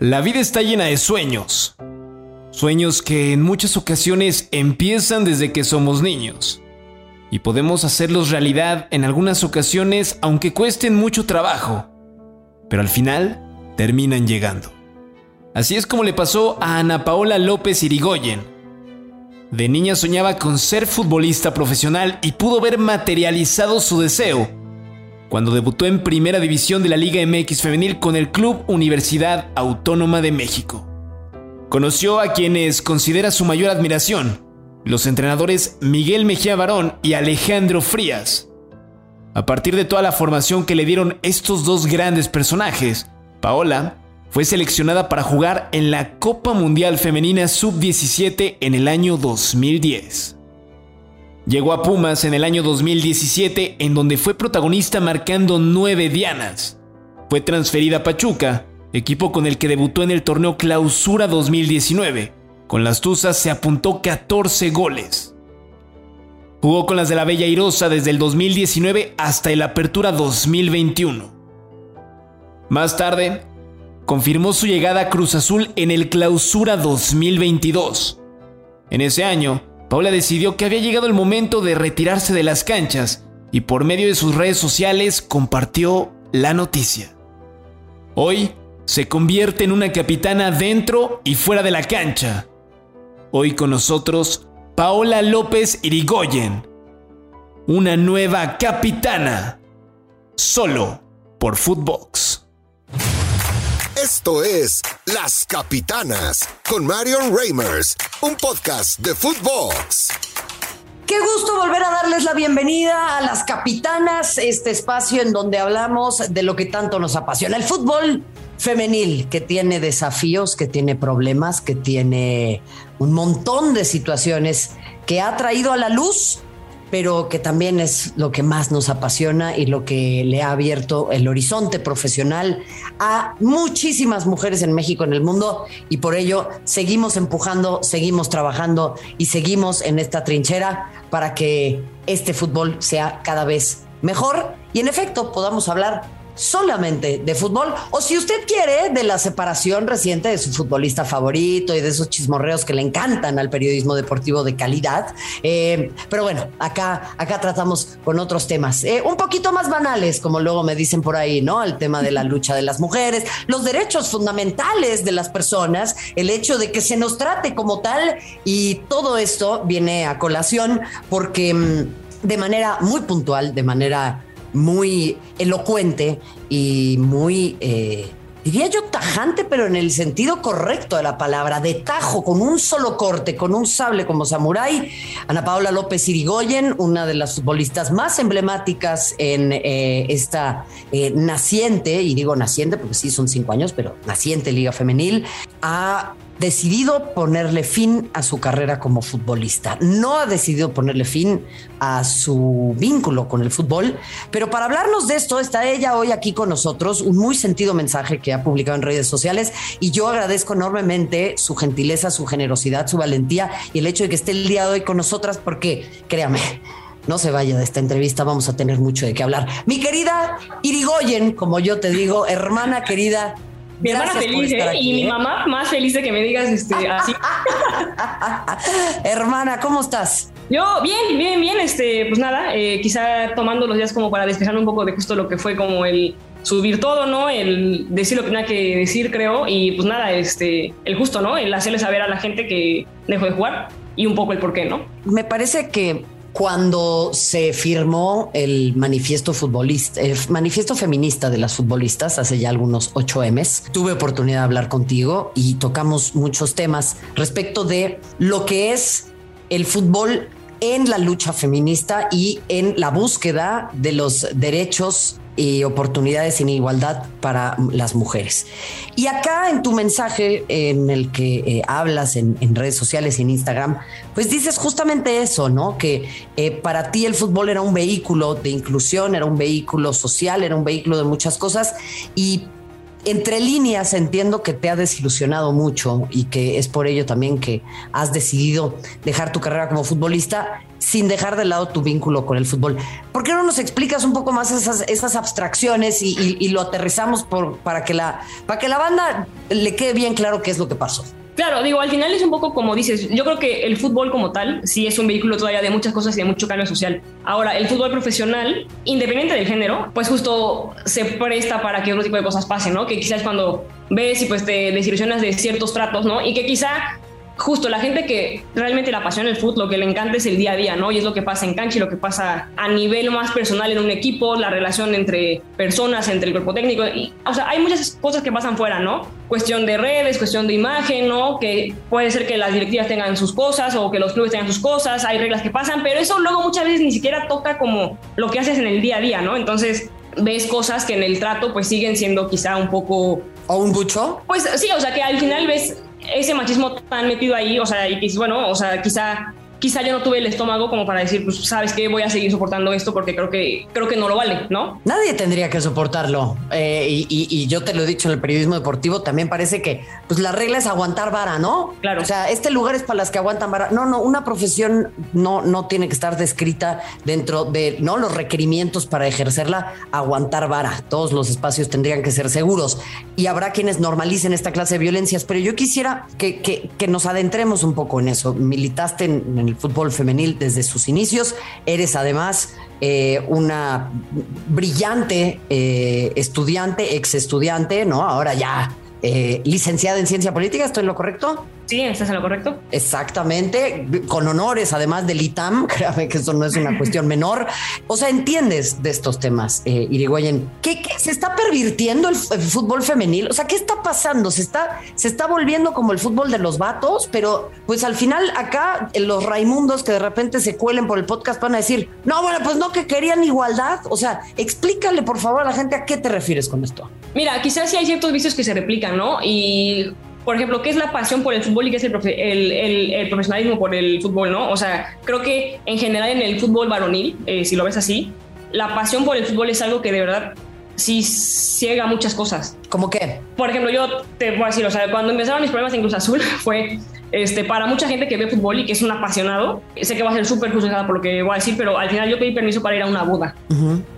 La vida está llena de sueños. Sueños que en muchas ocasiones empiezan desde que somos niños. Y podemos hacerlos realidad en algunas ocasiones aunque cuesten mucho trabajo. Pero al final terminan llegando. Así es como le pasó a Ana Paola López Irigoyen. De niña soñaba con ser futbolista profesional y pudo ver materializado su deseo cuando debutó en Primera División de la Liga MX Femenil con el Club Universidad Autónoma de México. Conoció a quienes considera su mayor admiración, los entrenadores Miguel Mejía Barón y Alejandro Frías. A partir de toda la formación que le dieron estos dos grandes personajes, Paola fue seleccionada para jugar en la Copa Mundial Femenina Sub-17 en el año 2010. Llegó a Pumas en el año 2017 en donde fue protagonista marcando nueve dianas. Fue transferida a Pachuca, equipo con el que debutó en el torneo Clausura 2019. Con las Tuzas se apuntó 14 goles. Jugó con las de la Bella Irosa desde el 2019 hasta el Apertura 2021. Más tarde, confirmó su llegada a Cruz Azul en el Clausura 2022. En ese año, Paula decidió que había llegado el momento de retirarse de las canchas y por medio de sus redes sociales compartió la noticia. Hoy se convierte en una capitana dentro y fuera de la cancha. Hoy con nosotros, Paola López Irigoyen, una nueva capitana, solo por Footbox. Esto es Las Capitanas con Marion Reimers, un podcast de Footbox. Qué gusto volver a darles la bienvenida a Las Capitanas, este espacio en donde hablamos de lo que tanto nos apasiona, el fútbol femenil, que tiene desafíos, que tiene problemas, que tiene un montón de situaciones que ha traído a la luz pero que también es lo que más nos apasiona y lo que le ha abierto el horizonte profesional a muchísimas mujeres en México, en el mundo, y por ello seguimos empujando, seguimos trabajando y seguimos en esta trinchera para que este fútbol sea cada vez mejor y en efecto podamos hablar solamente de fútbol o si usted quiere de la separación reciente de su futbolista favorito y de esos chismorreos que le encantan al periodismo deportivo de calidad. Eh, pero bueno, acá, acá tratamos con otros temas eh, un poquito más banales, como luego me dicen por ahí, ¿no? El tema de la lucha de las mujeres, los derechos fundamentales de las personas, el hecho de que se nos trate como tal y todo esto viene a colación porque mm, de manera muy puntual, de manera muy elocuente y muy, eh, diría yo, tajante, pero en el sentido correcto de la palabra, de tajo, con un solo corte, con un sable como samurái. Ana Paula López Irigoyen, una de las futbolistas más emblemáticas en eh, esta eh, naciente, y digo naciente porque sí son cinco años, pero naciente Liga Femenil, ha decidido ponerle fin a su carrera como futbolista. No ha decidido ponerle fin a su vínculo con el fútbol, pero para hablarnos de esto está ella hoy aquí con nosotros, un muy sentido mensaje que ha publicado en redes sociales y yo agradezco enormemente su gentileza, su generosidad, su valentía y el hecho de que esté el día de hoy con nosotras porque, créame, no se vaya de esta entrevista, vamos a tener mucho de qué hablar. Mi querida Irigoyen, como yo te digo, hermana querida, mi hermana feliz, ¿eh? y mi ¿eh? mamá más feliz de que me digas este, así. hermana, ¿cómo estás? Yo, bien, bien, bien, este, pues nada, eh, quizá tomando los días como para despejar un poco de justo lo que fue como el subir todo, ¿no? El decir lo que tenía que decir, creo, y pues nada, este, el justo, ¿no? El hacerle saber a la gente que dejó de jugar y un poco el por qué, ¿no? Me parece que cuando se firmó el manifiesto futbolista, el manifiesto feminista de las futbolistas hace ya algunos 8 M's, tuve oportunidad de hablar contigo y tocamos muchos temas respecto de lo que es el fútbol en la lucha feminista y en la búsqueda de los derechos y oportunidades sin igualdad para las mujeres. Y acá en tu mensaje en el que eh, hablas en, redes sociales en Instagram, pues dices justamente eso, ¿no? Que eh, para ti el fútbol era un vehículo de inclusión, era un vehículo social, era un vehículo de muchas cosas y entre líneas entiendo que te ha desilusionado mucho y que es por ello también que has decidido dejar tu carrera como futbolista sin dejar de lado tu vínculo con el fútbol. ¿Por qué no nos explicas un poco más esas, esas abstracciones y, lo aterrizamos por, para, que la, para que la banda le quede bien claro qué es lo que pasó? Claro, digo, al final es un poco como dices, yo creo que el fútbol como tal sí es un vehículo todavía de muchas cosas y de mucho cambio social. Ahora, el fútbol profesional, independiente del género, pues justo se presta para que otro tipo de cosas pasen, ¿no? Que quizás cuando ves y pues te desilusionas de ciertos tratos, ¿no? Y que quizá justo la gente que realmente le apasiona el fútbol, lo que le encanta es el día a día, ¿no? Y es lo que pasa en cancha y lo que pasa a nivel más personal en un equipo, la relación entre personas, entre el cuerpo técnico. Y, o sea, hay muchas cosas que pasan fuera, ¿no? Cuestión de redes, cuestión de imagen, ¿no? Que puede ser que las directivas tengan sus cosas o que los clubes tengan sus cosas, hay reglas que pasan, pero eso luego muchas veces ni siquiera toca como lo que haces en el día a día, ¿no? Entonces ves cosas que en el trato pues siguen siendo quizá un poco... ¿O un bucho? Pues sí, o sea que al final ves ese machismo tan metido ahí, o sea, y bueno, o sea, quizá quizá yo no tuve el estómago como para decir, pues sabes que voy a seguir soportando esto porque creo que creo que no lo vale, ¿no? Nadie tendría que soportarlo. Eh, y, yo te lo he dicho en el periodismo deportivo, también parece que pues la regla es aguantar vara, ¿no? Claro. O sea, este lugar es para las que aguantan vara. No, no, una profesión no, no tiene que estar descrita dentro de no los requerimientos para ejercerla, aguantar vara. Todos los espacios tendrían que ser seguros. Y habrá quienes normalicen esta clase de violencias, pero yo quisiera que, que, que nos adentremos un poco en eso. Militaste en, en el fútbol femenil desde sus inicios. Eres además eh, una brillante eh, estudiante, ex estudiante, ¿no? Ahora ya eh, licenciada en ciencia política, ¿estoy en lo correcto? Sí, estás en lo correcto. Exactamente, con honores además del ITAM, créame que eso no es una cuestión menor. O sea, entiendes de estos temas, eh, Irigoyen. ¿Qué, se está pervirtiendo el, fútbol femenil? O sea, ¿qué está pasando? Se está, se está volviendo como el fútbol de los vatos, pero pues al final acá los Raimundos que de repente se cuelen por el podcast van a decir, no, bueno, pues no, que querían igualdad. O sea, explícale por favor a la gente a qué te refieres con esto. Mira, quizás sí hay ciertos vicios que se replican, ¿no? Y por ejemplo, ¿qué es la pasión por el fútbol y qué es el, profesionalismo por el fútbol, no? O sea, creo que en general en el fútbol varonil, eh, si lo ves así, la pasión por el fútbol es algo que de verdad sí ciega muchas cosas. ¿Cómo qué? Por ejemplo, yo te voy a decir, o sea, cuando empezaron mis problemas en Cruz Azul fue este, para mucha gente que ve fútbol y que es un apasionado, sé que va a ser súper juzgada por lo que voy a decir, pero al final yo pedí permiso para ir a una boda.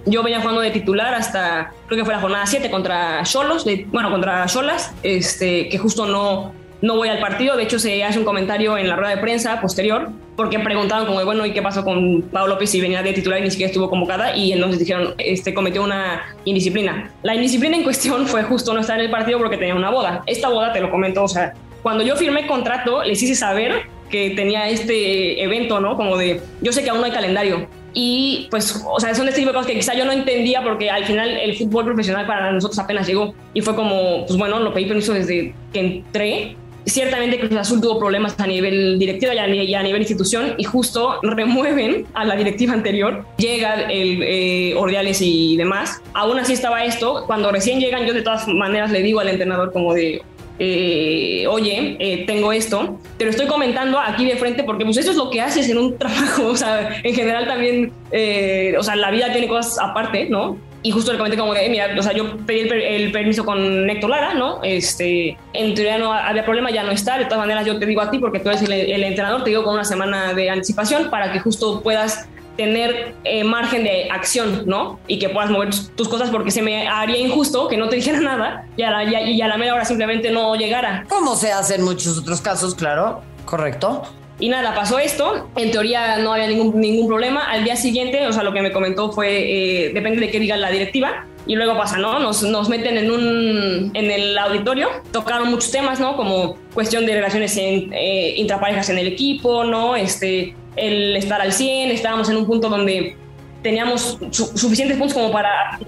Yo venía jugando de titular hasta, creo que fue la jornada 7 contra Cholos, bueno, contra Cholas, este, que justo no, no voy al partido. De hecho, se hace un comentario en la rueda de prensa posterior, porque preguntaban como, bueno, ¿y qué pasó con Pablo López si venía de titular y ni siquiera estuvo convocada? Y entonces dijeron, este, cometió una indisciplina. La indisciplina en cuestión fue justo no estar en el partido porque tenía una boda. Esta boda, te lo comento, o sea, cuando yo firmé contrato, les hice saber que tenía este evento, ¿no? Como de, yo sé que aún no hay calendario. Y pues, o sea, son este tipo de cosas que quizá yo no entendía porque al final el fútbol profesional para nosotros apenas llegó. Y fue como, pues bueno, lo pedí permiso desde que entré. Ciertamente Cruz Azul tuvo problemas a nivel directivo y a, nivel institución y justo remueven a la directiva anterior. Llega el eh, Ordiales y demás. Aún así estaba esto. Cuando recién llegan, yo de todas maneras le digo al entrenador como de, eh, oye, eh, tengo esto, te lo estoy comentando aquí de frente porque pues eso es lo que haces en un trabajo, o sea, en general también, eh, o sea, la vida tiene cosas aparte, ¿no? Y justo le comenté como mira, o sea, yo pedí el, permiso con Héctor Lara, ¿no? Este, en teoría no había problema, ya no está. De todas maneras, yo te digo a ti, porque tú eres el entrenador, te digo con una semana de anticipación para que justo puedas tener eh, margen de acción, ¿no? Y que puedas mover tus cosas porque se me haría injusto que no te dijera nada y a la, y a la media hora simplemente no llegara. Como se hace en muchos otros casos, claro, correcto. Y nada, pasó esto. En teoría no había ningún, ningún problema. Al día siguiente, o sea, lo que me comentó fue, eh, depende de qué diga la directiva. Y luego pasa, ¿no? Nos, nos meten en, un, en el auditorio. Tocaron muchos temas, ¿no? Como cuestión de relaciones en, eh, intraparejas en el equipo, ¿no? Este, el estar al 100, estábamos en un punto donde teníamos suficientes puntos como para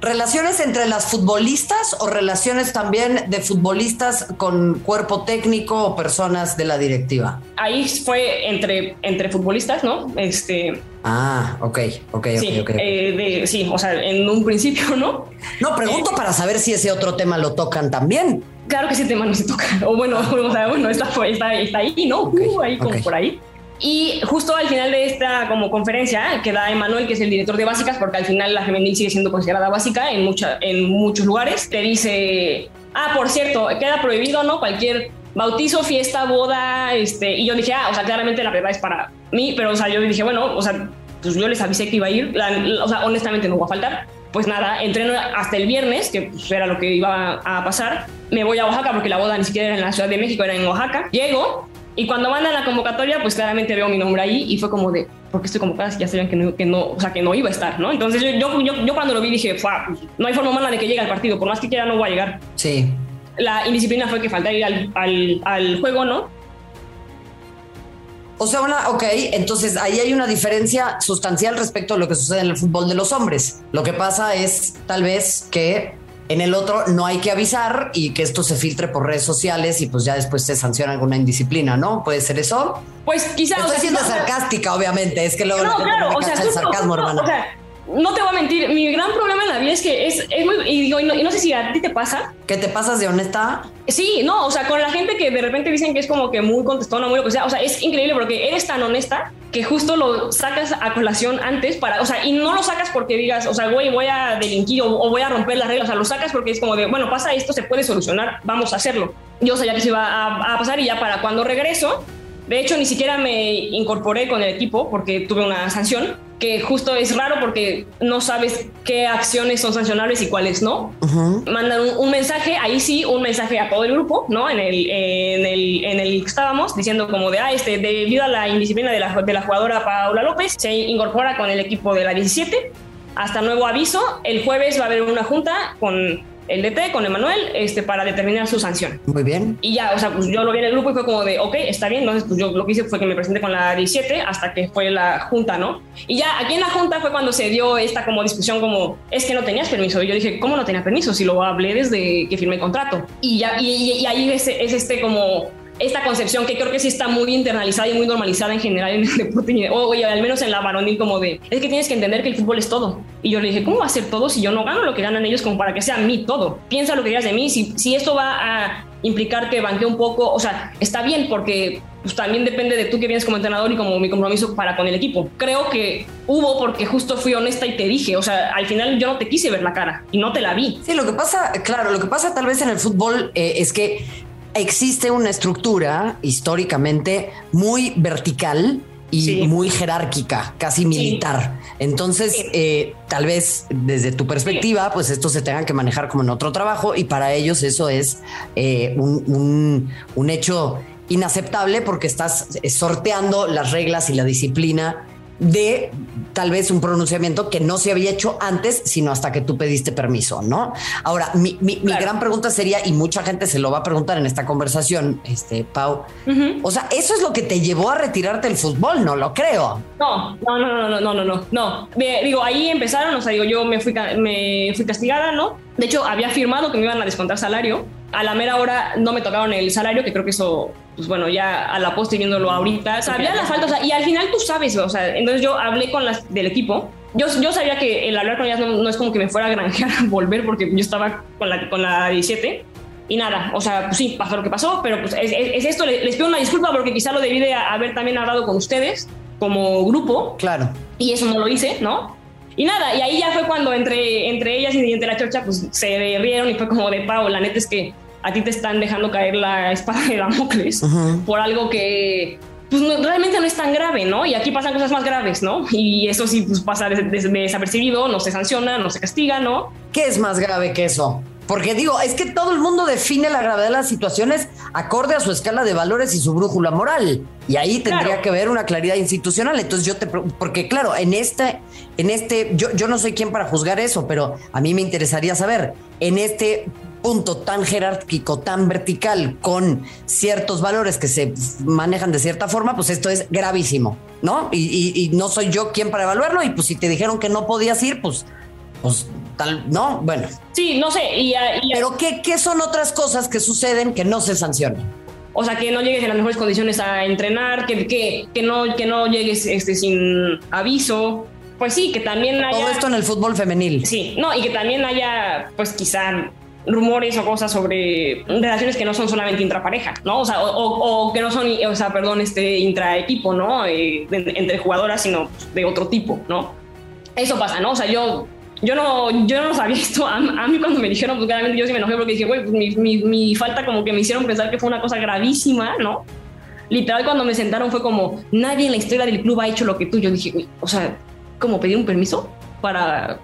¿Relaciones entre las futbolistas o relaciones también de futbolistas con cuerpo técnico o personas de la directiva? Ahí fue entre, entre futbolistas, ¿no? Este, Ah, ok, ok, sí, ok. Eh, sí, o sea, en un principio, ¿no? No, pregunto eh, para saber si ese otro tema lo tocan también. Claro que ese tema no se toca. O bueno, o sea, bueno, está, está, ahí, ¿no? Uh, ahí como por ahí. Y justo al final de esta como conferencia que da Emanuel, que es el director de básicas, porque al final la femenil sigue siendo considerada básica en, mucha, en muchos lugares, te dice, ah, por cierto, queda prohibido, ¿no? Cualquier bautizo, fiesta, boda, este, y yo dije, ah, o sea, claramente la verdad es para mí, pero, o sea, yo dije, bueno, o sea, pues yo les avisé que iba a ir, o sea, honestamente no va a faltar. Pues nada, entreno hasta el viernes, que pues, era lo que iba a pasar. Me voy a Oaxaca porque la boda ni siquiera era en la Ciudad de México, era en Oaxaca. Llego y cuando mandan la convocatoria, pues claramente veo mi nombre ahí y fue como de, ¿por qué estoy convocada? Si ya sabían que no, que no, o sea, que no iba a estar, ¿no? Entonces yo, yo, yo, cuando lo vi dije, no hay forma humana de que llegue al partido, por más que quiera no voy a llegar. Sí. La indisciplina fue que faltara ir al, al, al juego, ¿no? O sea, una, ok, entonces ahí hay una diferencia sustancial respecto a lo que sucede en el fútbol de los hombres. Lo que pasa es tal vez que en el otro no hay que avisar y que esto se filtre por redes sociales y pues ya después se sanciona alguna indisciplima, ¿no? ¿Puede ser eso? Pues quizás. Estoy siendo sarcástica, obviamente. Es que luego no, claro, o sea, el sarcasmo. O sea, no te voy a mentir, mi gran problema en la vida es que es, es muy. Y digo, y no, sé si a ti te pasa. ¿Que te pasas de honesta? Sí, no, o sea, con la gente que de repente dicen que es como que muy contestona, muy lo que sea. O sea, es increíble porque eres tan honesta que justo lo sacas a colación antes para. O sea, y no lo sacas porque digas, o sea, güey, voy a delinquir o, voy a romper las reglas. O sea, lo sacas porque es como de, bueno, pasa esto, se puede solucionar, vamos a hacerlo. Yo sabía que se iba a, a pasar y ya para cuando regreso. De hecho, ni siquiera me incorporé con el equipo porque tuve una sanción que justo es raro porque no sabes qué acciones son sancionables y cuáles no. Mandan un, mensaje, ahí sí, un mensaje a todo el grupo, ¿no? En el, en el, en el que estábamos, diciendo como de, ah, este, debido a la indisciplina de la, de la jugadora Paula López, se incorpora con el equipo de la 17. Hasta nuevo aviso, el jueves va a haber una junta con el DT con Emanuel este, para determinar su sanción. Muy bien. Y ya, o sea, pues yo lo vi en el grupo y fue como de, ok, está bien. Entonces, pues yo lo que hice fue que me presenté con la 17 hasta que fue la junta, ¿no? Y ya aquí en la junta fue cuando se dio esta como discusión como, es que no tenías permiso. Y yo dije, ¿cómo no tenía permiso? Si lo hablé desde que firmé el contrato. Y ya, y, ahí es, es este como esta concepción que creo que sí está muy internalizada y muy normalizada en general en el deporte, o al menos en la varonil, como de, es que tienes que entender que el fútbol es todo. Y yo le dije, ¿cómo va a ser todo si yo no gano lo que ganan ellos como para que sea mí todo? Piensa lo que digas de mí, si, si esto va a implicar que banquee un poco, o sea, está bien porque pues también depende de tú que vienes como entrenador y como mi compromiso para con el equipo. Creo que hubo porque justo fui honesta y te dije, o sea, al final yo no te quise ver la cara y no te la vi. Sí, lo que pasa, claro, lo que pasa tal vez en el fútbol eh, es que existe una estructura históricamente muy vertical y muy jerárquica, casi militar. Entonces, eh, tal vez desde tu perspectiva, pues esto se tenga que manejar como en otro trabajo y para ellos eso es eh, un, un hecho inaceptable porque estás sorteando las reglas y la disciplina de tal vez un pronunciamiento que no se había hecho antes, sino hasta que tú pediste permiso, ¿no? Ahora, mi, gran pregunta sería, y mucha gente se lo va a preguntar en esta conversación, este, Pau, o sea, ¿eso es lo que te llevó a retirarte del fútbol? No lo creo. No, no, no, no, no, no, no, no. Digo, ahí empezaron, o sea, digo, yo me fui, me fui castigada, ¿no? De hecho, había firmado que me iban a descontar salario. A la mera hora no me tocaron el salario, que creo que eso pues bueno, ya a la poste viéndolo ahorita, sabía la falta, o sea, y al final tú sabes, o sea, entonces yo hablé con las del equipo. Yo, yo sabía que el hablar con ellas no, es como que me fuera a granjear a volver porque yo estaba con la, con la 17 y nada, o sea, pues sí, pasó lo que pasó, pero pues es, es, esto, les, pido una disculpa porque quizá lo debí de haber también hablado con ustedes como grupo. Claro. Y eso no lo hice, ¿no? Y nada, y ahí ya fue cuando entre, entre ellas y entre la chocha, pues se rieron y fue como de Pau, la neta es que a ti te están dejando caer la espada de Damocles por algo que pues realmente no es tan grave, ¿no? Y aquí pasan cosas más graves, ¿no? Y eso sí pues, pasa desapercibido, no se sanciona, no se castiga, ¿no? ¿Qué es más grave que eso? Porque digo, es que todo el mundo define la gravedad de las situaciones acorde a su escala de valores y su brújula moral. Y ahí tendría que haber una claridad institucional. Entonces yo te porque claro, en este, en este, yo, yo no soy quien para juzgar eso, pero a mí me interesaría saber, en este punto tan jerárquico, tan vertical, con ciertos valores que se manejan de cierta forma, pues esto es gravísimo, ¿no? Y, no soy yo quien para evaluarlo, y pues si te dijeron que no podías ir, pues, pues tal, ¿no? Bueno. Sí, no sé. Pero ¿qué, ¿qué son otras cosas que suceden que no se sancionan? O sea, que no llegues en las mejores condiciones a entrenar, que, que, que, no, que no llegues este, sin aviso. Pues sí, que también haya... Todo esto en el fútbol femenil. Sí, no, y que también haya, pues quizá rumores o cosas sobre relaciones que no son solamente intrapareja, ¿no? O sea, o, que no son, o sea, perdón, este intraequipo, ¿no? Eh, entre jugadoras, sino de otro tipo, ¿no? Eso pasa, ¿no? O sea, yo yo no, yo no los había visto. A, mí cuando me dijeron, pues claramente yo sí me enojé porque dije, güey, pues mi, mi, mi, falta como que me hicieron pensar que fue una cosa gravísima, ¿no? Literal, cuando me sentaron fue como, nadie en la historia del club ha hecho lo que tú. Yo dije, güey, o sea, como pedir un permiso para,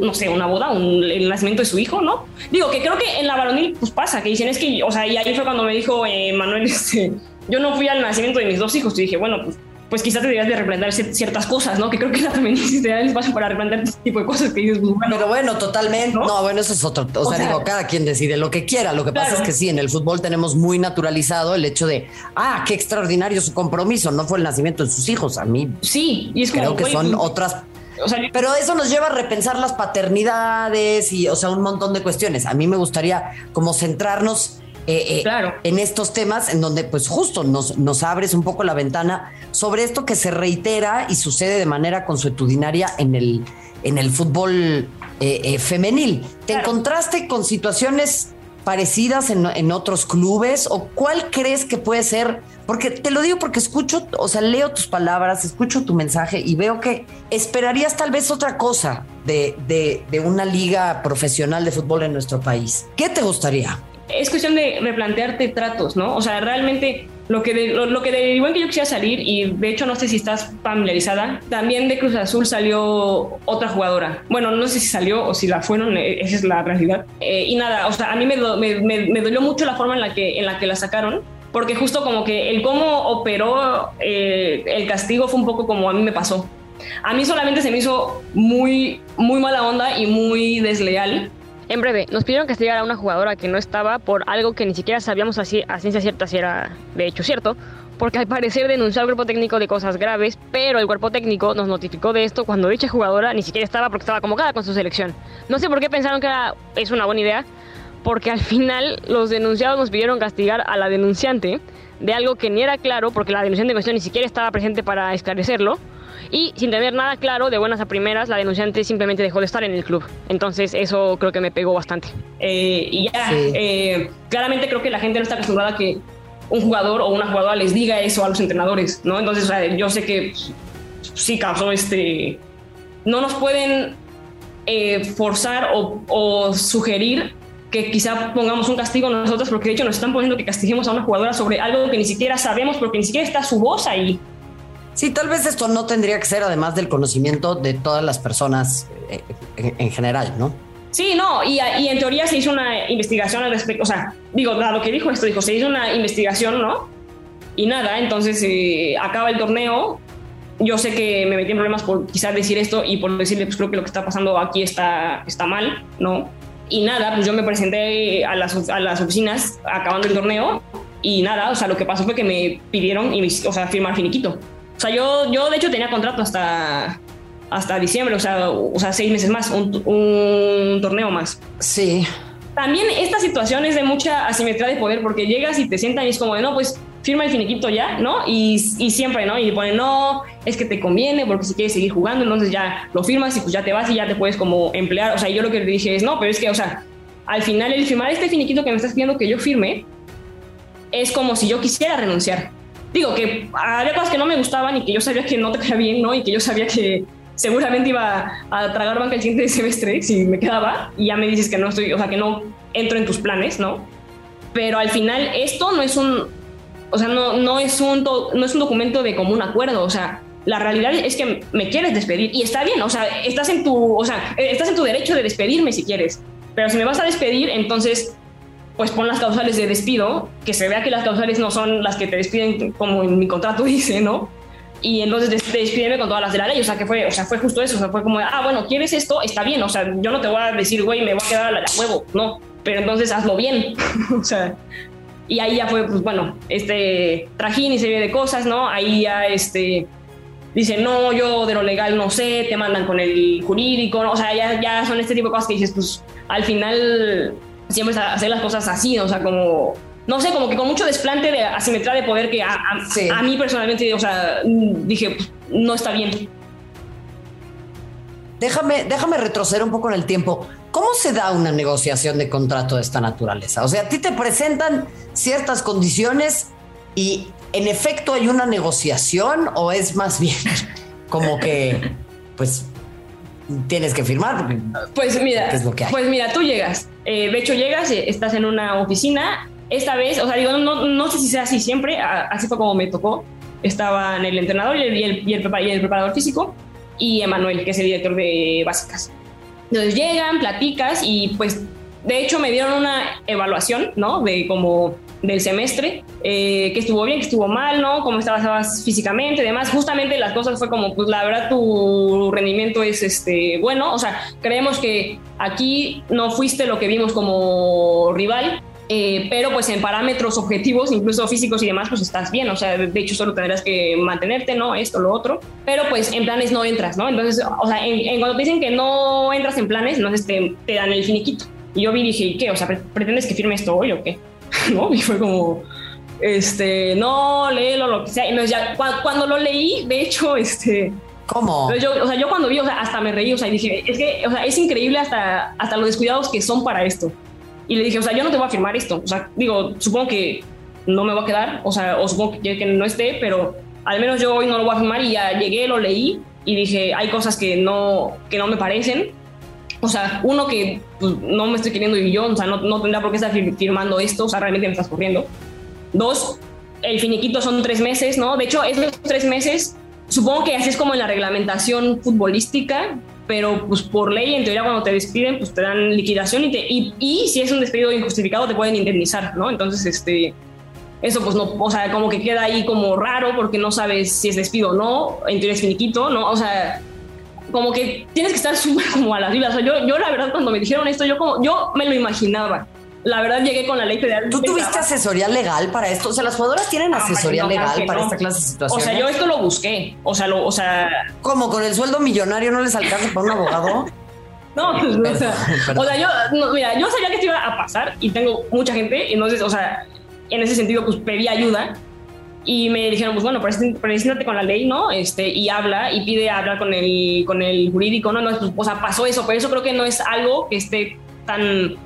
no sé, una boda, un, el nacimiento de su hijo, ¿no? Digo, que creo que en la varonil, pues pasa, que dicen, es que, o sea, y ahí fue cuando me dijo eh, Manuel, este, yo no fui al nacimiento de mis dos hijos. Y dije, bueno, pues pues quizás te deberías de replantear ciertas cosas, ¿no? Que creo que la feminista te da el espacio para replantear este tipo de cosas que dices, pues, bueno. Pero bueno, totalmente. ¿no? bueno, eso es otro. O, sea, digo, cada quien decide lo que quiera. Lo que pasa es que sí, en el fútbol tenemos muy naturalizado el hecho de, ah, qué extraordinario su compromiso. No fue el nacimiento de sus hijos. A mí. Sí, y es como. Creo que son pues, otras o sea, pero eso nos lleva a repensar las paternidades y, o sea, un montón de cuestiones. A mí me gustaría como centrarnos eh, eh, claro. en estos temas en donde pues justo nos, nos abres un poco la ventana sobre esto que se reitera y sucede de manera consuetudinaria en el, en el fútbol eh, femenil. ¿Te encontraste con situaciones parecidas en, en, otros clubes o cuál crees que puede ser? Porque te lo digo porque escucho, o sea, leo tus palabras, escucho tu mensaje y veo que esperarías tal vez otra cosa de, de, de una liga profesional de fútbol en nuestro país. ¿Qué te gustaría? es cuestión de replantearte tratos, ¿no? O sea, realmente lo que, de, lo, que derivó en que yo quisiera salir, y de hecho no sé si estás familiarizada, también de Cruz Azul salió otra jugadora. Bueno, no sé si salió o si la fueron, eh, esa es la realidad. Eh, y nada, o sea, a mí me, me, me, dolió mucho la forma en la, que, en la que la sacaron, porque justo como que el cómo operó eh, el castigo fue un poco como a mí me pasó. A mí solamente se me hizo muy, muy mala onda y muy desleal en breve, nos pidieron castigar a una jugadora que no estaba por algo que ni siquiera sabíamos así, a ciencia cierta si era de hecho cierto, porque al parecer denunció al cuerpo técnico de cosas graves, pero el cuerpo técnico nos notificó de esto cuando dicha jugadora ni siquiera estaba porque estaba convocada con su selección. No sé por qué pensaron que era, es una buena idea, porque al final los denunciados nos pidieron castigar a la denunciante de algo que ni era claro, porque la denunciante en cuestión ni siquiera estaba presente para esclarecerlo, y sin tener nada claro, de buenas a primeras, la denunciante simplemente dejó de estar en el club. Entonces eso creo que me pegó bastante. Eh, y ya, eh, claramente creo que la gente no está acostumbrada a que un jugador o una jugadora les diga eso a los entrenadores, ¿no? Entonces yo sé que sí causó este... No nos pueden eh, forzar o, o sugerir que quizá pongamos un castigo nosotros, porque de hecho nos están poniendo que castiguemos a una jugadora sobre algo que ni siquiera sabemos, porque ni siquiera está su voz ahí. Sí, tal vez esto no tendría que ser además del conocimiento de todas las personas eh, en, general, ¿no? Sí, no, y, en teoría se hizo una investigación al respecto, o sea, digo, lo que dijo esto, dijo, se hizo una investigación, ¿no? Y nada, entonces eh, acaba el torneo, yo sé que me metí en problemas por quizás decir esto y por decirle, pues creo que lo que está pasando aquí está, está mal, ¿no? Y nada, pues yo me presenté a las, a las oficinas acabando el torneo y nada, o sea, lo que pasó fue que me pidieron, o sea, firmar finiquito. O sea, yo, yo de hecho tenía contrato hasta, hasta diciembre, o sea, o sea seis meses más, un, un torneo más. Sí. También esta situación es de mucha asimetría de poder porque llegas y te sientan y es como de, no, pues firma el finiquito ya, ¿no? Y, siempre, ¿no? Y ponen, no, es que te conviene porque si quieres seguir jugando, entonces ya lo firmas y pues ya te vas y ya te puedes como emplear. O sea, yo lo que le dije es, no, pero es que, o sea, al final el firmar este finiquito que me estás pidiendo que yo firme es como si yo quisiera renunciar digo que había cosas que no me gustaban y que yo sabía que no te quedaba bien, ¿no? Y que yo sabía que seguramente iba a tragar banca el siguiente semestre si me quedaba y ya me dices que no estoy, o sea, que no entro en tus planes, ¿no? Pero al final esto no es un, o sea, no, no, es, un, no es un documento de común acuerdo, o sea, la realidad es que me quieres despedir y está bien, o sea, estás en tu, o sea, estás en tu derecho de despedirme si quieres, pero si me vas a despedir, entonces pues pon las causales de despido, que se vea que las causales no son las que te despiden como en mi contrato dice, ¿no? Y entonces despídeme con todas las de la ley, o sea, que fue, o sea, fue justo eso, o sea, fue como, ah, bueno, ¿quieres esto? Está bien, o sea, yo no te voy a decir, güey, me voy a quedar a la, huevo, no, pero entonces hazlo bien, o sea, y ahí ya fue, pues bueno, este trajín y serie de cosas, ¿no? Ahí ya, este, dice, no, yo de lo legal no sé, te mandan con el jurídico, o sea, ya, ya son este tipo de cosas que dices, pues al final siempre hacer las cosas así, o sea, como, no sé, como que con mucho desplante de asimetría de poder que a, a, mí personalmente, o sea, dije, no está bien. Déjame, déjame retroceder un poco en el tiempo. ¿Cómo se da una negociación de contrato de esta naturaleza? O sea, a ti te presentan ciertas condiciones y en efecto hay una negociación o es más bien como que, pues, tienes que firmar. pues mira, pues mira, tú llegas, eh, de hecho llegas, eh, estás en una oficina. Esta vez, o sea, digo, no, no sé si sea así siempre, así fue como me tocó. Estaban el entrenador y el, y el, y el preparador físico y Emanuel, que es el director de básicas. Entonces llegan, platicas y pues de hecho me dieron una evaluación, ¿no? De como del semestre, eh, que estuvo bien, que estuvo mal, ¿no? Cómo estabas físicamente, además, justamente las cosas fue como, pues la verdad tu rendimiento es este bueno, o sea, creemos que aquí no fuiste lo que vimos como rival, eh, pero pues en parámetros objetivos, incluso físicos y demás, pues estás bien, o sea, de hecho solo tendrás que mantenerte, ¿no? Esto, lo otro, pero pues en planes no entras, ¿no? Entonces, o sea, en, cuando te dicen que no entras en planes, entonces te, te dan el finiquito. Y yo vi y dije, ¿qué? O sea, ¿pretendes que firme esto hoy o qué? ¿No? Y fue como, este, no, léelo, lo que sea. Y entonces ya, cuando, lo leí, de hecho, este... ¿Cómo? Yo, o sea, yo cuando vi, o sea, hasta me reí, o sea, y dije, es que, o sea, es increíble hasta, hasta los descuidados que son para esto. Y le dije, o sea, yo no te voy a firmar esto. O sea, digo, supongo que no me va a quedar, o sea, o supongo que, que no esté, pero al menos yo hoy no lo voy a firmar y ya llegué, lo leí y dije, hay cosas que no, que no me parecen. O sea, uno que pues, no me estoy queriendo vivir yo, o sea, no, no tendrá por qué estar firmando esto, o sea, realmente me estás corriendo. Dos, el finiquito son tres meses, ¿no? De hecho, esos tres meses, supongo que así es como en la reglamentación futbolística, pero pues por ley, en teoría, cuando te despiden, pues te dan liquidación y, te, y, si es un despido injustificado, te pueden indemnizar, ¿no? Entonces, este, eso pues no, o sea, como que queda ahí como raro porque no sabes si es despido o no, en teoría es finiquito, ¿no? O sea, como que tienes que estar súper como a las vivas. O sea, yo, yo la verdad cuando me dijeron esto, yo como, yo me lo imaginaba la verdad llegué con la ley federal. ¿Tú tuviste asesoría legal para esto? O sea, las jugadoras tienen asesoría legal para esta clase de situaciones. O sea, yo esto lo busqué. O sea, lo, o sea. ¿Cómo? ¿Con el sueldo millonario no les alcanza para un abogado? No, pues, o, sea, o sea, yo, mira, yo sabía que esto iba a pasar y tengo mucha gente, entonces, o sea, en ese sentido, pues pedí ayuda y me dijeron, pues bueno, preséntate con la ley, ¿no? Este, y habla y pide hablar con el, con el jurídico, ¿no? no pues, o sea, pasó eso, pero eso creo que no es algo que esté tan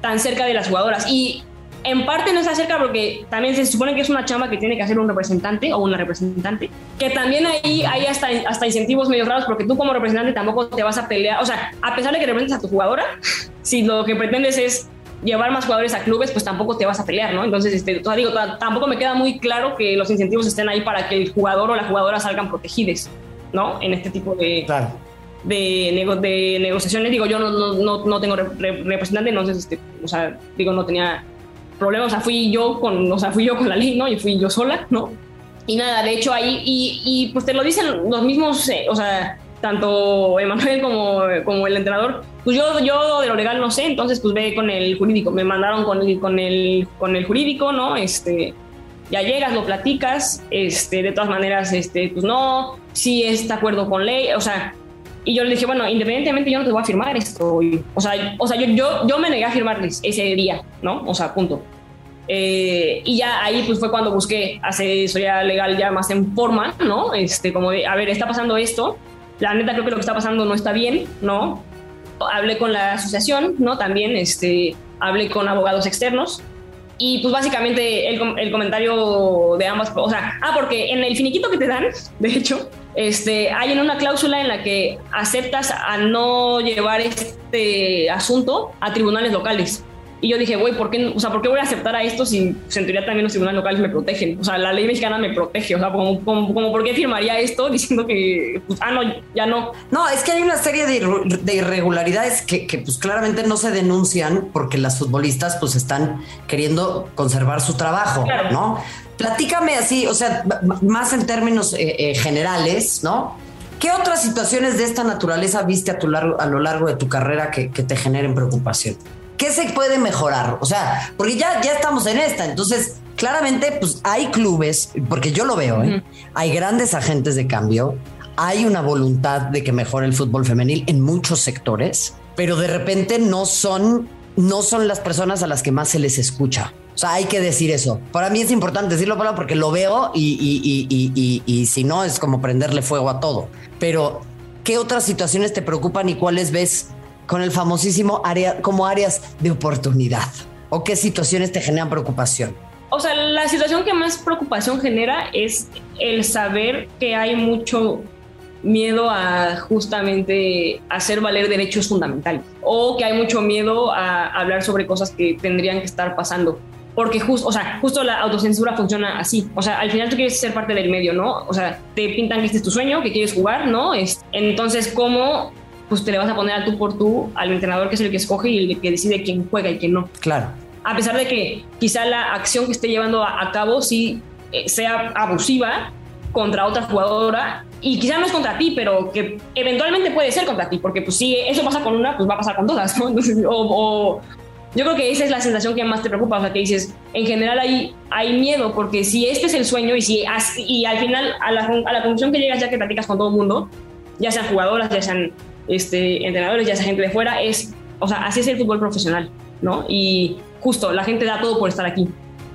tan cerca de las jugadoras. Y en parte no está cerca porque también se supone que es una chamba que tiene que hacer un representante o una representante, que también ahí hay hasta, hasta incentivos medio raros porque tú como representante tampoco te vas a pelear, o sea, a pesar de que representas a tu jugadora, si lo que pretendes es llevar más jugadores a clubes, pues tampoco te vas a pelear, ¿no? Entonces, este, digo, tampoco me queda muy claro que los incentivos estén ahí para que el jugador o la jugadora salgan protegidos, ¿no? En este tipo de, claro de, de negociaciones. Digo, yo no, no, no tengo representante, entonces, este, o sea, digo, no tenía problemas. O sea, fui yo con, o sea, fui yo con la ley, ¿no? Y fui yo sola, ¿no? Y nada, de hecho ahí, y, y pues te lo dicen los mismos, eh, o sea, tanto Emanuel como, como el entrenador, pues yo, yo de lo legal no sé, entonces pues ve con el jurídico, me mandaron con el, con el, con el jurídico, ¿no? Este, ya llegas, lo platicas, este, de todas maneras, este, pues no, si está de acuerdo con ley, o sea, y yo le dije, bueno, independientemente yo no te voy a firmar esto. O sea, o sea yo, yo, yo me negué a firmarles ese día, ¿no? O sea, punto. Eh, y ya ahí pues fue cuando busqué asesoría legal ya más en forma, ¿no? Este, como de, a ver, está pasando esto, la neta creo que lo que está pasando no está bien, ¿no? Hablé con la asociación, ¿no? También, este, hablé con abogados externos y pues básicamente el, el comentario de ambas, o sea, ah, porque en el finiquito que te dan, de hecho, este, hay en una cláusula en la que aceptas a no llevar este asunto a tribunales locales. Y yo dije, güey, ¿por qué, o sea, ¿por qué voy a aceptar a esto si en teoría también los tribunales locales me protegen? O sea, la ley mexicana me protege. O sea, como, como, ¿por qué firmaría esto diciendo que, pues, ah, no, ya no? No, es que hay una serie de, irregularidades que, que, pues, claramente no se denuncian porque las futbolistas, pues, están queriendo conservar su trabajo, ¿no? Platícame así, o sea, más en términos eh, eh, generales, ¿no? ¿Qué otras situaciones de esta naturaleza viste a, tu largo, a lo largo de tu carrera que, te generen preocupación? ¿Qué se puede mejorar? O sea, porque ya, ya estamos en esta, entonces claramente pues hay clubes, porque yo lo veo, ¿eh? hay grandes agentes de cambio, hay una voluntad de que mejore el fútbol femenil en muchos sectores, pero de repente no son, no son las personas a las que más se les escucha. O sea, hay que decir eso. Para mí es importante decirlo porque lo veo y, y, si no es como prenderle fuego a todo. Pero, ¿qué otras situaciones te preocupan y cuáles ves con el famosísimo área, como áreas de oportunidad? ¿O qué situaciones te generan preocupación? O sea, la situación que más preocupación genera es el saber que hay mucho miedo a justamente hacer valer derechos fundamentales o que hay mucho miedo a hablar sobre cosas que tendrían que estar pasando. Porque justo, o sea, justo la autocensura funciona así. O sea, al final tú quieres ser parte del medio, ¿no? O sea, te pintan que este es tu sueño, que quieres jugar, ¿no? Entonces, ¿cómo pues te le vas a poner a tú por tú al entrenador que es el que escoge y el que decide quién juega y quién no? Claro. A pesar de que quizá la acción que esté llevando a, cabo sí eh, sea abusiva contra otra jugadora y quizá no es contra ti, pero que eventualmente puede ser contra ti, porque pues si eso pasa con una, pues va a pasar con todas, ¿no? o, yo creo que esa es la sensación que más te preocupa, o sea, que dices, en general hay, hay miedo, porque si este es el sueño y si y al final a la, a la conclusión que llegas ya que platicas con todo el mundo, ya sean jugadoras, ya sean este, entrenadores, ya sea gente de fuera, es, o sea, así es el fútbol profesional, ¿no? Y justo, la gente da todo por estar aquí.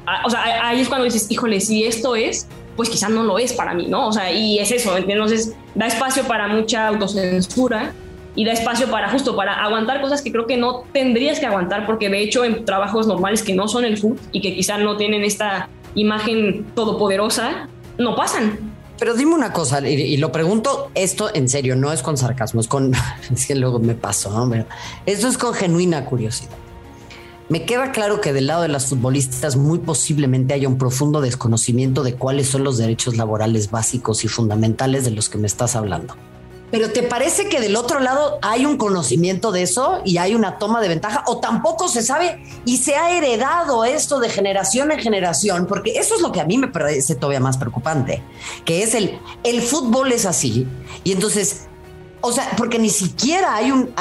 Ah, o sea, ahí es cuando dices, híjole, si esto es, pues quizás no lo es para mí, ¿no? O sea, y es eso, entonces da espacio para mucha autocensura y da espacio para justo para aguantar cosas que creo que no tendrías que aguantar porque de hecho en trabajos normales que no son el food y que quizás no tienen esta imagen todopoderosa, no pasan. Pero dime una cosa, y, lo pregunto esto en serio, no es con sarcasmo, es con, es que luego me paso, ¿no? esto es con genuina curiosidad. Me queda claro que del lado de las futbolistas muy posiblemente haya un profundo desconocimiento de cuáles son los derechos laborales básicos y fundamentales de los que me estás hablando. Pero ¿te parece que del otro lado hay un conocimiento de eso y hay una toma de ventaja? ¿O tampoco se sabe y se ha heredado esto de generación en generación? Porque eso es lo que a mí me parece todavía más preocupante, que es el, el fútbol es así. Y entonces, o sea, porque ni siquiera hay, un,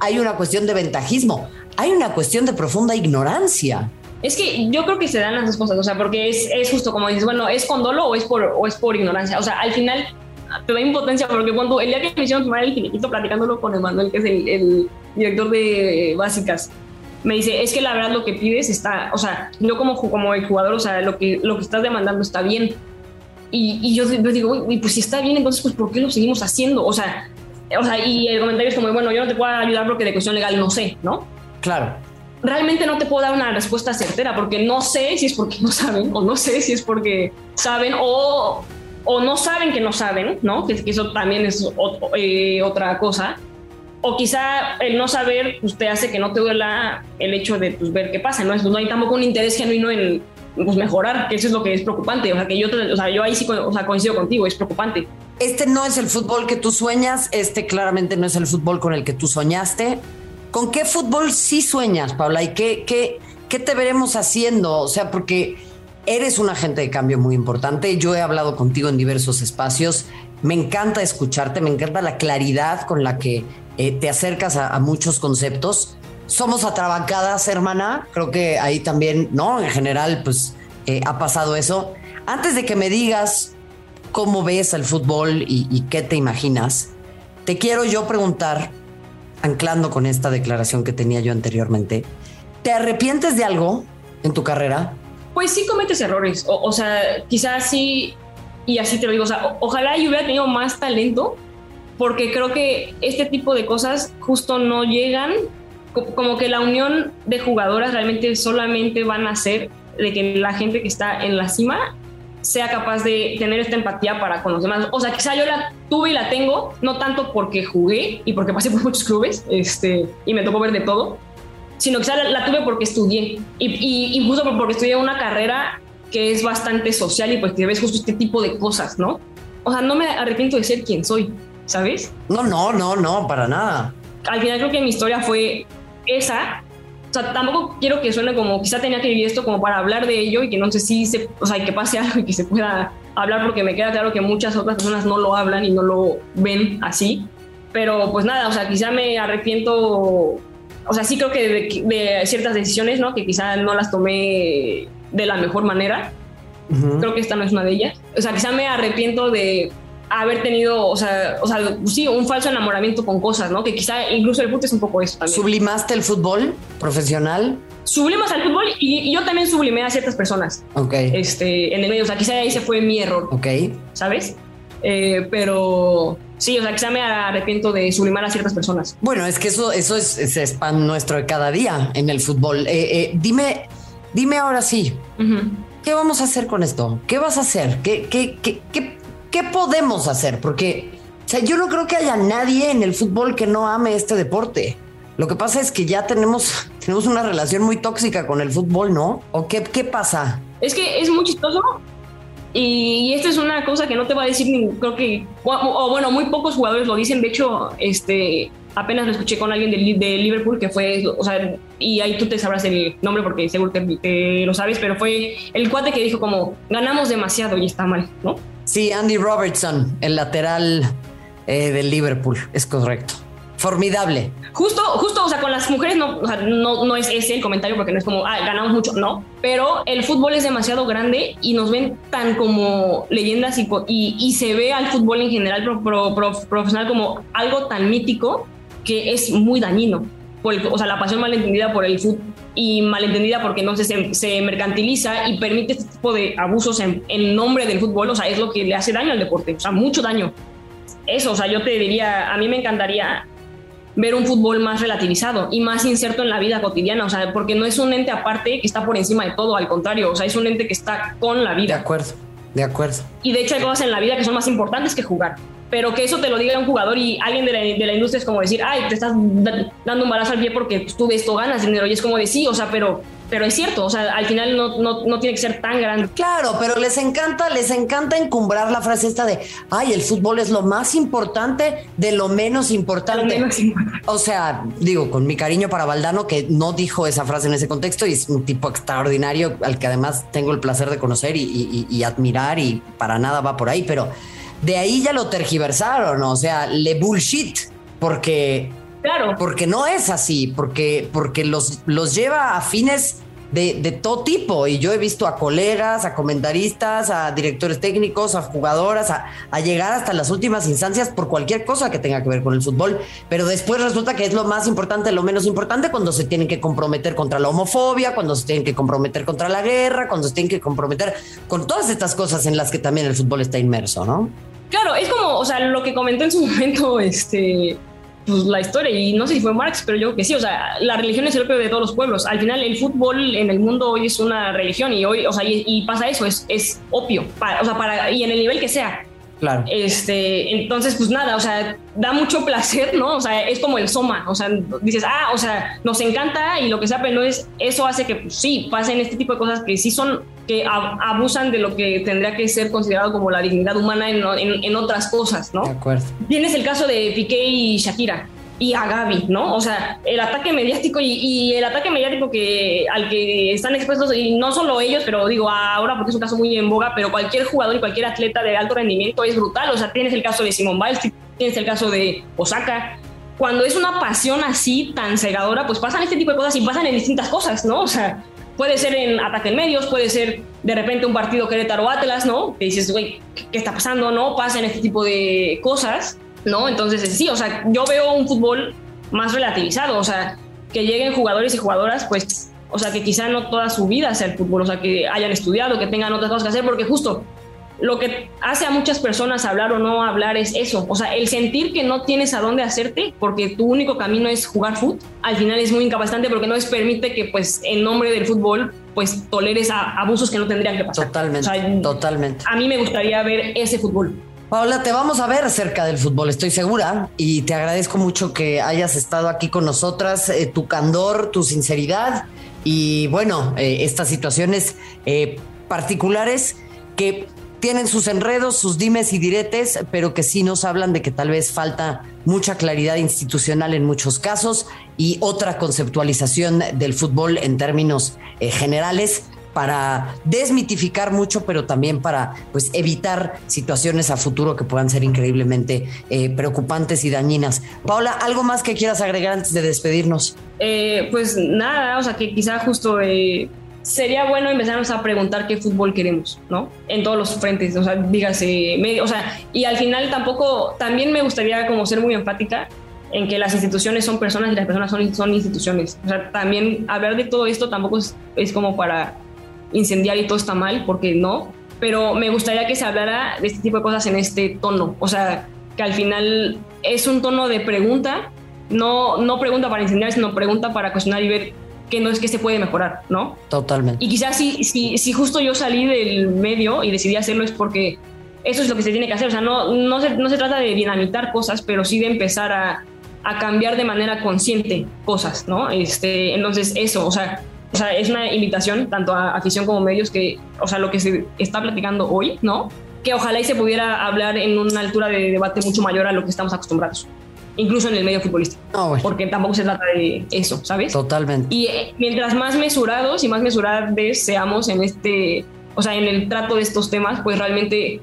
hay una cuestión de ventajismo hay una cuestión de profunda ignorancia. Es que yo creo que se dan las dos cosas, o sea, porque es, es justo como dices, bueno, ¿es con dolo o es por, o es por ignorancia? O sea, al final te da impotencia porque cuando el día que me hicieron tomar el finiquito platicándolo con Emanuel, que es el, el, director de básicas, me dice, es que la verdad lo que pides está, o sea, yo como, como el jugador, o sea, lo que, lo que estás demandando está bien. Y, y yo, yo, digo, uy, pues si está bien, entonces, pues ¿por qué lo seguimos haciendo? O sea, o sea, y el comentario es como, bueno, yo no te puedo ayudar porque de cuestión legal no sé, ¿no? Claro. Realmente no te puedo dar una respuesta certera porque no sé si es porque no saben o no sé si es porque saben o, o no saben que no saben, ¿no? Que, eso también es eh, otra cosa. O quizá el no saber pues, te hace que no te duela el hecho de pues, ver qué pasa, ¿no? no hay tampoco un interés genuino en pues, mejorar, que eso es lo que es preocupante. O sea, que yo, o sea, yo ahí sí o sea, coincido contigo, es preocupante. Este no es el fútbol que tú sueñas, este claramente no es el fútbol con el que tú soñaste. ¿Con qué fútbol sí sueñas, Paula? ¿Y qué, qué, qué te veremos haciendo? O sea, porque eres un agente de cambio muy importante. Yo he hablado contigo en diversos espacios. Me encanta escucharte, me encanta la claridad con la que eh, te acercas a, muchos conceptos. Somos atrabancadas, hermana. Creo que ahí también, ¿no? En general, pues eh, ha pasado eso. Antes de que me digas cómo ves el fútbol y, y qué te imaginas, te quiero yo preguntar anclando con esta declaración que tenía yo anteriormente, ¿te arrepientes de algo en tu carrera? Pues sí cometes errores, o, sea, quizás sí, y así te lo digo, o sea, ojalá yo hubiera tenido más talento, porque creo que este tipo de cosas justo no llegan, como que la unión de jugadoras realmente solamente van a hacer de que la gente que está en la cima sea capaz de tener esta empatía para con los demás. O sea, quizá yo la tuve y la tengo, no tanto porque jugué y porque pasé por muchos clubes este, y me tocó ver de todo, sino quizá la, la tuve porque estudié y, y, incluso porque estudié una carrera que es bastante social y pues que ves justo este tipo de cosas, ¿no? O sea, no me arrepiento de ser quien soy, ¿sabes? No, no, no, no, para nada. Al final creo que mi historia fue esa o sea, tampoco quiero que suene como quizá tenía que vivir esto como para hablar de ello y que no sé si se, o sea, que pase algo y que se pueda hablar porque me queda claro que muchas otras personas no lo hablan y no lo ven así. Pero pues nada, o sea, quizá me arrepiento, o sea, sí creo que de, ciertas decisiones, ¿no? Que quizá no las tomé de la mejor manera. Creo que esta no es una de ellas. O sea, quizá me arrepiento de haber tenido, o sea, o sea, sí, un falso enamoramiento con cosas, ¿no? Que quizá incluso el fútbol es un poco eso también. ¿Sublimaste el fútbol profesional? Sublimas al fútbol y, yo también sublimé a ciertas personas. Ok. Este, en el medio, o sea, quizá ahí se fue mi error. Ok. ¿Sabes? Eh, pero sí, o sea, quizá me arrepiento de sublimar a ciertas personas. Bueno, es que eso, eso es, es pan nuestro de cada día en el fútbol. Eh, dime, dime ahora sí, ¿qué vamos a hacer con esto? ¿Qué vas a hacer? ¿Qué, qué, qué, qué, qué podemos hacer? Porque o sea, yo no creo que haya nadie en el fútbol que no ame este deporte. Lo que pasa es que ya tenemos, tenemos una relación muy tóxica con el fútbol, ¿no? ¿O qué, qué pasa? Es que es muy chistoso. Y, esta es una cosa que no te va a decir, ni, creo que, o, bueno, muy pocos jugadores lo dicen. De hecho, este, apenas lo escuché con alguien de, Liverpool que fue, o sea, y ahí tú te sabrás el nombre porque seguro que lo sabes, pero fue el cuate que dijo como, ganamos demasiado y está mal, ¿no? Sí, Andy Robertson, el lateral eh, del Liverpool, es correcto formidable. Justo, justo, o sea, con las mujeres no, o sea, no, no, es ese el comentario porque no es como, ah, ganamos mucho, no, pero el fútbol es demasiado grande y nos ven tan como leyendas y, y, se ve al fútbol en general profesional como algo tan mítico que es muy dañino. Por o sea, la pasión malentendida por el fútbol y malentendida porque no se, se mercantiliza y permite este tipo de abusos en, en nombre del fútbol, o sea, es lo que le hace daño al deporte, o sea, mucho daño. Eso, o sea, yo te diría, a mí me encantaría ver un fútbol más relativizado y más inserto en la vida cotidiana, o sea, porque no es un ente aparte que está por encima de todo, al contrario, o sea, es un ente que está con la vida. De acuerdo, de acuerdo. Y de hecho hay cosas en la vida que son más importantes que jugar, pero que eso te lo diga un jugador y alguien de la, de la industria es como decir, ay, te estás dando un balazo al pie porque tú de esto ganas dinero y es como de sí, o sea, pero pero es cierto, o sea, al final no, no, tiene que ser tan grande. Claro, pero les encanta, les encanta encumbrar la frase esta de, ay, el fútbol es lo más importante de lo menos importante. O sea, digo, con mi cariño para Valdano, que no dijo esa frase en ese contexto y es un tipo extraordinario al que además tengo el placer de conocer y, admirar y para nada va por ahí, pero de ahí ya lo tergiversaron, o sea, le bullshit, porque Claro. Porque no es así, porque, porque los, los lleva a fines de, todo tipo. Y yo he visto a colegas, a comentaristas, a directores técnicos, a jugadoras, a, a, llegar hasta las últimas instancias por cualquier cosa que tenga que ver con el fútbol. Pero después resulta que es lo más importante, lo menos importante cuando se tienen que comprometer contra la homofobia, cuando se tienen que comprometer contra la guerra, cuando se tienen que comprometer con todas estas cosas en las que también el fútbol está inmerso, ¿no? Claro, es como, o sea, lo que comentó en su momento, este pues, la historia, y no sé si fue Marx, pero yo que sí, o sea, la religión es el opio de todos los pueblos. Al final, el fútbol en el mundo hoy es una religión y hoy, o sea, y, pasa eso, es, es opio, o sea, para, y en el nivel que sea. Claro. Este, entonces, pues nada, o sea, da mucho placer, ¿no? O sea, es como el soma, o sea, dices, ah, o sea, nos encanta y lo que sea, pero es, eso hace que, pues, sí, pasen este tipo de cosas que sí son, que abusan de lo que tendría que ser considerado como la dignidad humana en, en otras cosas, ¿no? De acuerdo. Tienes el caso de Piqué y Shakira y a Gaby, ¿no? O sea, el ataque mediático y, el ataque mediático que al que están expuestos, y no solo ellos, pero digo ahora porque es un caso muy en boga, pero cualquier jugador y cualquier atleta de alto rendimiento es brutal. O sea, tienes el caso de Simón Biles, tienes el caso de Osaka. Cuando es una pasión así tan cegadora, pues pasan este tipo de cosas y pasan en distintas cosas, ¿no? O sea, puede ser en ataque en medios, puede ser de repente un partido Querétaro Atlas, ¿no? Que dices, güey, ¿qué está pasando? No, pasa en este tipo de cosas ¿no? Entonces, sí, o sea, yo veo un fútbol más relativizado, o sea, que lleguen jugadores y jugadoras, pues, o sea, que quizá no toda su vida sea el fútbol, o sea, que hayan estudiado, que tengan otras cosas que hacer, porque justo lo que hace a muchas personas hablar o no hablar es eso, o sea, el sentir que no tienes a dónde hacerte porque tu único camino es jugar fútbol, al final es muy incapacitante porque no les permite que pues en nombre del fútbol pues toleres abusos que no tendrían que pasar. Totalmente, totalmente. A mí me gustaría ver ese fútbol. Paola, te vamos a ver cerca del fútbol, estoy segura, y te agradezco mucho que hayas estado aquí con nosotras, eh, tu candor, tu sinceridad y bueno, eh, estas situaciones eh, particulares que tienen sus enredos, sus dimes y diretes, pero que sí nos hablan de que tal vez falta mucha claridad institucional en muchos casos y otra conceptualización del fútbol en términos generales para desmitificar mucho, pero también para pues, evitar situaciones a futuro que puedan ser increíblemente eh, preocupantes y dañinas. Paula, ¿algo más que quieras agregar antes de despedirnos? Eh, pues nada, o sea que quizá justo eh, sería bueno empezarnos a preguntar qué fútbol queremos, ¿no? En todos los frentes, o sea, dígase, o sea, y al final tampoco, también me gustaría como ser muy empática en que las instituciones son personas y las personas son, son instituciones. O sea, también hablar de todo esto tampoco es como para incendiar y todo está mal, porque no, pero me gustaría que se hablara de este tipo de cosas en este tono, o sea, que al final es un tono de pregunta, no, no pregunta para incendiar, sino pregunta para cuestionar y ver qué no es que se puede mejorar, ¿no? Totalmente. Y quizás si, si, si justo yo salí del medio y decidí hacerlo es porque eso es lo que se tiene que hacer, o sea, no, no, se, no se trata de dinamitar cosas, pero sí de empezar a, a cambiar de manera consciente cosas, ¿no? Este, entonces, eso, o sea, o sea, es una invitación tanto a afición como medios que, o sea, lo que se está platicando hoy, ¿no? Que ojalá y se pudiera hablar en una altura de debate mucho mayor a lo que estamos acostumbrados, incluso en el medio futbolístico, No, bueno, porque tampoco se trata de eso, ¿sabes? totalmente. Y eh, mientras más mesurados y más mesuradas seamos en este, o sea, en el trato de estos temas, pues realmente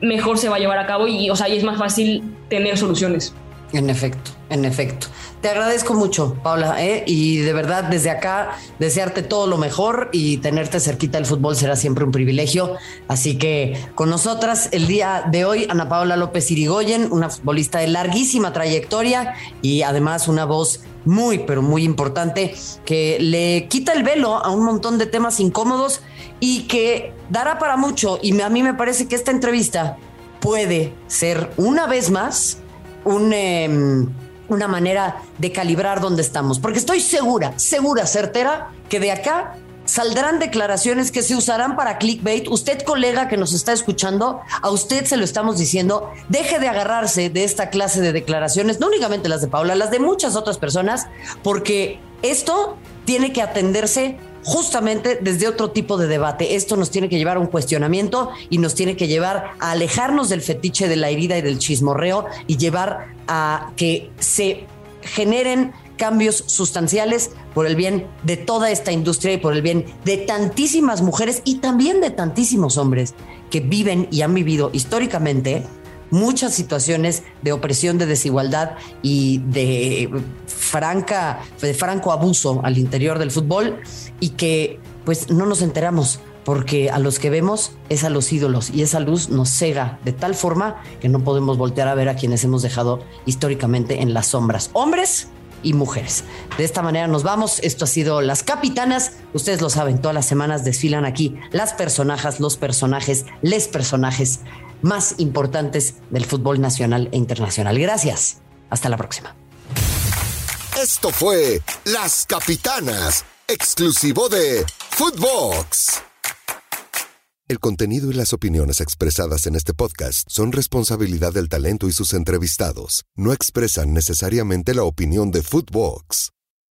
mejor se va a llevar a cabo y, o sea, y es más fácil tener soluciones. En efecto, en efecto. Te agradezco mucho, Paula, ¿eh? y de verdad desde acá desearte todo lo mejor y tenerte cerquita del fútbol será siempre un privilegio. Así que con nosotras el día de hoy, Ana Paula López Irigoyen, una futbolista de larguísima trayectoria y además una voz muy, pero muy importante que le quita el velo a un montón de temas incómodos y que dará para mucho. Y a mí me parece que esta entrevista puede ser una vez más eh, una manera de calibrar dónde estamos. Porque estoy segura, segura, certera, que de acá saldrán declaraciones que se usarán para clickbait. Usted, colega que nos está escuchando, a usted se lo estamos diciendo, deje de agarrarse de esta clase de declaraciones, no únicamente las de Paula, las de muchas otras personas, porque esto tiene que atenderse justamente desde otro tipo de debate. Esto nos tiene que llevar a un cuestionamiento y nos tiene que llevar a alejarnos del fetiche de la herida y del chismorreo y llevar a que se generen cambios sustanciales por el bien de toda esta industria y por el bien de tantísimas mujeres y también de tantísimos hombres que viven y han vivido históricamente muchas situaciones de opresión, de desigualdad y de franca, de franco abuso al interior del fútbol y que pues no nos enteramos porque a los que vemos es a los ídolos y esa luz nos cega de tal forma que no podemos voltear a ver a quienes hemos dejado históricamente en las sombras, hombres y mujeres. De esta manera nos vamos. Esto ha sido Las Capitanas. Ustedes lo saben, todas las semanas desfilan aquí las personajes, los personajes, les personajes más importantes del fútbol nacional e internacional. Gracias. Hasta la próxima. Esto fue Las Capitanas, exclusivo de Footbox. El contenido y las opiniones expresadas en este podcast son responsabilidad del talento y sus entrevistados. No expresan necesariamente la opinión de Footbox.